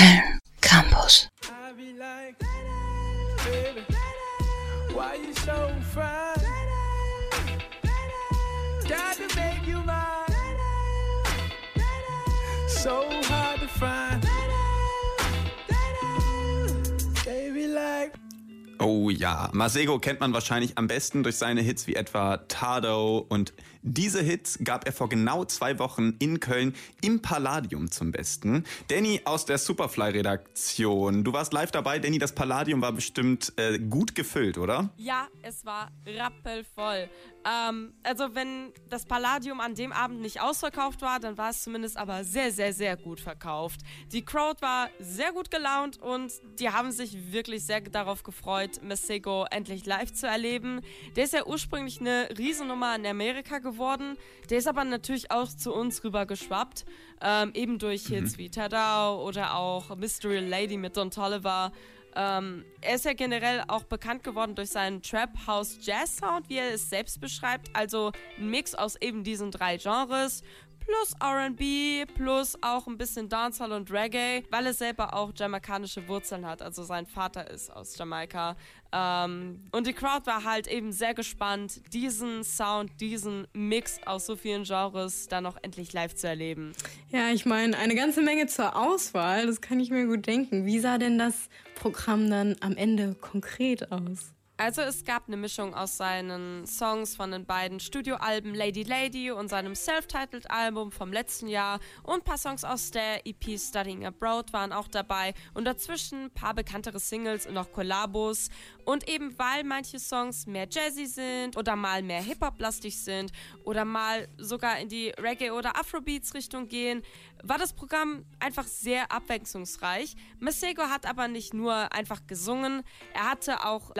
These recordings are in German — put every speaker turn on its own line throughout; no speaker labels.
Film Campus.
So hard to find.
Oh ja, Masego kennt man wahrscheinlich am besten durch seine Hits wie etwa Tardo und diese Hits gab er vor genau zwei Wochen in Köln im Palladium zum Besten. Danny aus der Superfly-Redaktion, du warst live dabei. Danny, das Palladium war bestimmt äh, gut gefüllt, oder?
Ja, es war rappelvoll. Ähm, also wenn das Palladium an dem Abend nicht ausverkauft war, dann war es zumindest aber sehr, sehr, sehr gut verkauft. Die Crowd war sehr gut gelaunt und die haben sich wirklich sehr darauf gefreut, Masego endlich live zu erleben. Der ist ja ursprünglich eine Riesennummer in Amerika geworden geworden. Der ist aber natürlich auch zu uns rüber geschwappt. Ähm, eben durch Hits mhm. wie Tadao oder auch Mystery Lady mit Don Tolliver. Ähm, er ist ja generell auch bekannt geworden durch seinen Trap House Jazz Sound, wie er es selbst beschreibt. Also ein Mix aus eben diesen drei Genres plus RB, plus auch ein bisschen Dancehall und Reggae, weil er selber auch jamaikanische Wurzeln hat. Also sein Vater ist aus Jamaika. Ähm, und die Crowd war halt eben sehr gespannt, diesen Sound, diesen Mix aus so vielen Genres dann noch endlich live zu erleben.
Ja, ich meine, eine ganze Menge zur Auswahl, das kann ich mir gut denken. Wie sah denn das Programm dann am Ende konkret aus?
Also es gab eine Mischung aus seinen Songs von den beiden Studioalben Lady Lady und seinem Self-Titled Album vom letzten Jahr. Und ein paar Songs aus der EP Studying Abroad waren auch dabei. Und dazwischen ein paar bekanntere Singles und auch Kollabos. Und eben weil manche Songs mehr jazzy sind oder mal mehr Hip-Hop-lastig sind oder mal sogar in die Reggae- oder Afrobeats-Richtung gehen, war das Programm einfach sehr abwechslungsreich. Masego hat aber nicht nur einfach gesungen, er hatte auch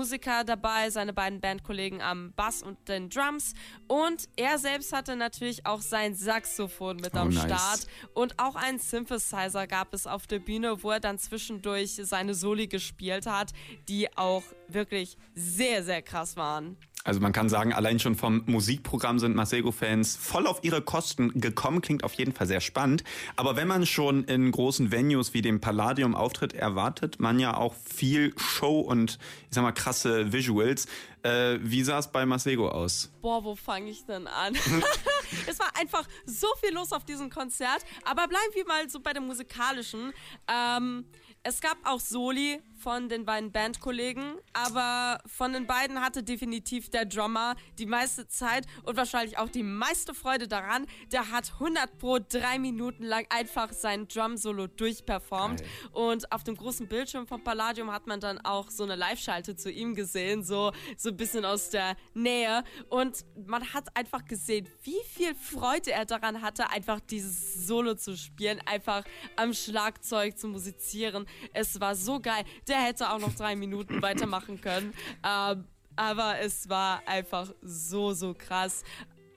Live-Musiker dabei, seine beiden Bandkollegen am Bass und den Drums und er selbst hatte natürlich auch sein Saxophon mit oh, am nice. Start und auch einen Synthesizer gab es auf der Bühne, wo er dann zwischendurch seine Soli gespielt hat, die auch wirklich sehr, sehr krass waren.
Also man kann sagen, allein schon vom Musikprogramm sind Masego-Fans voll auf ihre Kosten gekommen. Klingt auf jeden Fall sehr spannend. Aber wenn man schon in großen Venues wie dem Palladium auftritt, erwartet man ja auch viel Show und ich sag mal krasse Visuals. Äh, wie sah es bei Masego aus?
Boah, wo fange ich denn an? es war einfach so viel los auf diesem Konzert. Aber bleiben wir mal so bei dem musikalischen. Ähm, es gab auch Soli von den beiden Bandkollegen, aber von den beiden hatte definitiv der Drummer die meiste Zeit und wahrscheinlich auch die meiste Freude daran. Der hat 100 pro drei Minuten lang einfach sein Drum-Solo durchperformt Geil. und auf dem großen Bildschirm vom Palladium hat man dann auch so eine Live-Schalte zu ihm gesehen, so, so ein bisschen aus der Nähe und man hat einfach gesehen, wie viel Freude er daran hatte, einfach dieses Solo zu spielen, einfach am Schlagzeug zu musizieren. Es war so geil. Der hätte auch noch drei Minuten weitermachen können. Ähm, aber es war einfach so, so krass.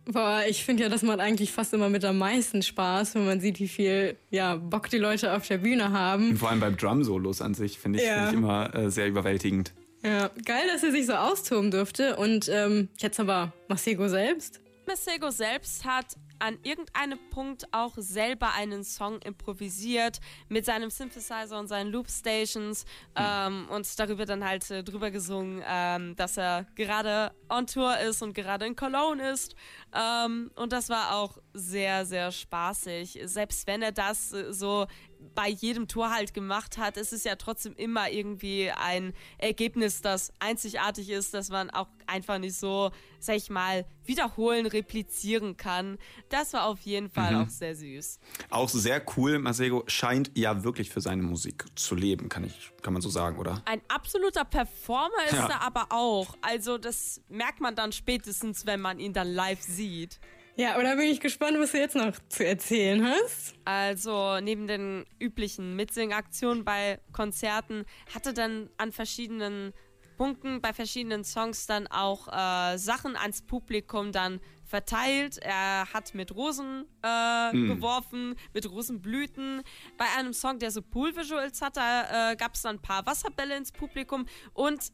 Boah, ich finde ja, das macht eigentlich fast immer mit am meisten Spaß, wenn man sieht, wie viel ja, Bock die Leute auf der Bühne haben.
Und vor allem beim Drum-Solos an sich finde ich, ja. find ich immer äh, sehr überwältigend.
Ja, geil, dass er sich so austoben durfte. Und ähm, jetzt aber Masego selbst.
Masego selbst hat an irgendeinem Punkt auch selber einen Song improvisiert mit seinem Synthesizer und seinen Loopstations ähm, und darüber dann halt äh, drüber gesungen, ähm, dass er gerade on Tour ist und gerade in Cologne ist. Ähm, und das war auch sehr, sehr spaßig. Selbst wenn er das äh, so bei jedem Tor halt gemacht hat, ist es ja trotzdem immer irgendwie ein Ergebnis, das einzigartig ist, dass man auch einfach nicht so, sag ich mal, wiederholen, replizieren kann. Das war auf jeden Fall mhm. auch sehr süß.
Auch sehr cool. Masego scheint ja wirklich für seine Musik zu leben, kann ich, kann man so sagen, oder?
Ein absoluter Performer ist ja. er aber auch. Also das merkt man dann spätestens, wenn man ihn dann live sieht.
Ja, oder bin ich gespannt, was du jetzt noch zu erzählen hast.
Also neben den üblichen Mitsingaktionen bei Konzerten hatte dann an verschiedenen Punkten bei verschiedenen Songs dann auch äh, Sachen ans Publikum dann verteilt. Er hat mit Rosen äh, mm. geworfen, mit Rosenblüten. Bei einem Song, der so Pool-Visuals hatte, äh, gab es dann ein paar Wasserbälle ins Publikum und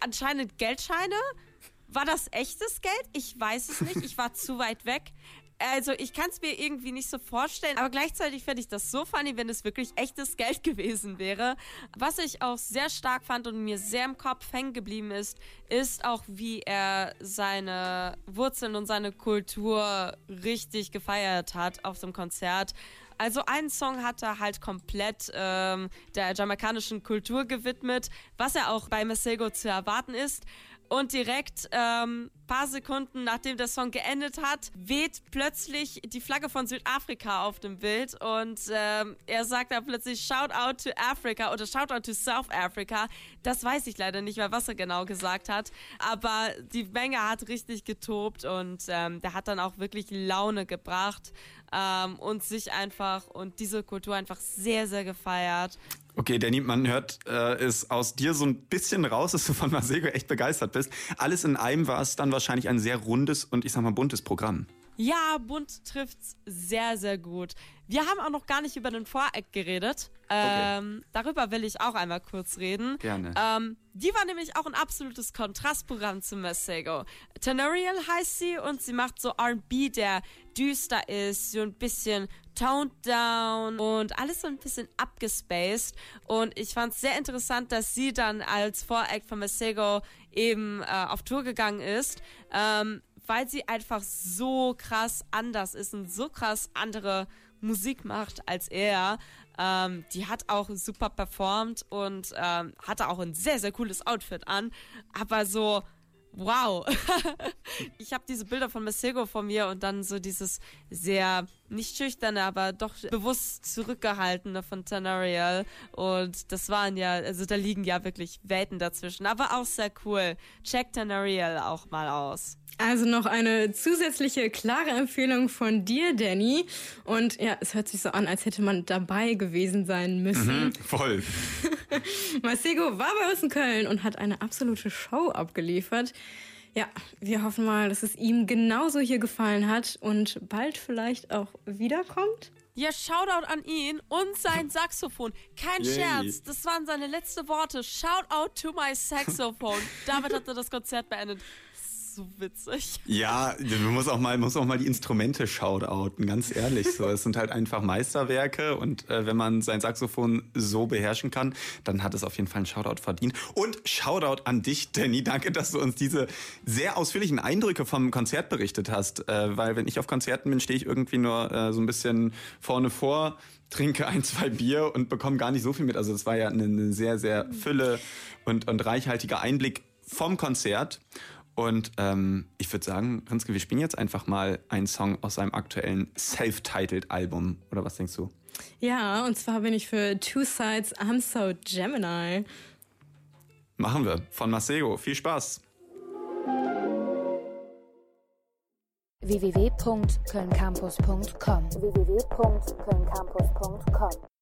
anscheinend Geldscheine war das echtes Geld? Ich weiß es nicht. Ich war zu weit weg. Also ich kann es mir irgendwie nicht so vorstellen, aber gleichzeitig fände ich das so funny, wenn es wirklich echtes Geld gewesen wäre. Was ich auch sehr stark fand und mir sehr im Kopf hängen geblieben ist, ist auch, wie er seine Wurzeln und seine Kultur richtig gefeiert hat auf dem Konzert. Also einen Song hat er halt komplett ähm, der jamaikanischen Kultur gewidmet, was ja auch bei Masego zu erwarten ist. Und direkt ähm, paar Sekunden nachdem der Song geendet hat, weht plötzlich die Flagge von Südafrika auf dem Bild und ähm, er sagt dann plötzlich Shout out to Africa oder Shout out to South Africa. Das weiß ich leider nicht mehr, was er genau gesagt hat, aber die Menge hat richtig getobt und ähm, der hat dann auch wirklich Laune gebracht ähm, und sich einfach und diese Kultur einfach sehr, sehr gefeiert.
Okay, Danny, man hört äh, es aus dir so ein bisschen raus, dass du von Masego echt begeistert bist. Alles in einem war es dann wahrscheinlich ein sehr rundes und ich sag mal buntes Programm.
Ja, bunt trifft's sehr, sehr gut. Wir haben auch noch gar nicht über den Voreck geredet. Ähm, Darüber will ich auch einmal kurz reden.
Gerne.
Ähm, die war nämlich auch ein absolutes Kontrastprogramm zu Masego. Tenorial heißt sie und sie macht so R&B, der düster ist, so ein bisschen toned down und alles so ein bisschen abgespaced. Und ich fand es sehr interessant, dass sie dann als Voreck von Masego eben äh, auf Tour gegangen ist. Ähm, weil sie einfach so krass anders ist und so krass andere Musik macht als er. Ähm, die hat auch super performt und ähm, hatte auch ein sehr, sehr cooles Outfit an. Aber so, wow. ich habe diese Bilder von Masego vor mir und dann so dieses sehr, nicht schüchterne, aber doch bewusst zurückgehaltene von Tenorial. Und das waren ja, also da liegen ja wirklich Welten dazwischen. Aber auch sehr cool. Check Tenorial auch mal aus.
Also noch eine zusätzliche klare Empfehlung von dir, Danny. Und ja, es hört sich so an, als hätte man dabei gewesen sein müssen.
Mhm, voll.
Masego war bei uns in Köln und hat eine absolute Show abgeliefert. Ja, wir hoffen mal, dass es ihm genauso hier gefallen hat und bald vielleicht auch wiederkommt.
Ja, Shoutout an ihn und sein Saxophon. Kein
Yay.
Scherz, das waren seine letzten Worte. Shoutout to my Saxophone. Damit hat er das Konzert beendet. So witzig.
Ja, man muss auch mal, muss auch mal die Instrumente shoutouten, ganz ehrlich. So, es sind halt einfach Meisterwerke und äh, wenn man sein Saxophon so beherrschen kann, dann hat es auf jeden Fall einen Shoutout verdient. Und Shoutout an dich, Danny. Danke, dass du uns diese sehr ausführlichen Eindrücke vom Konzert berichtet hast. Äh, weil wenn ich auf Konzerten bin, stehe ich irgendwie nur äh, so ein bisschen vorne vor trinke ein, zwei Bier und bekomme gar nicht so viel mit. Also es war ja eine, eine sehr, sehr Fülle und, und reichhaltiger Einblick vom Konzert. Und ähm, ich würde sagen, Rinske, wir spielen jetzt einfach mal einen Song aus seinem aktuellen Self-Titled Album. Oder was denkst du?
Ja, und zwar bin ich für Two Sides I'm So Gemini.
Machen wir. Von Masego. Viel Spaß.
www.kölncampus.com www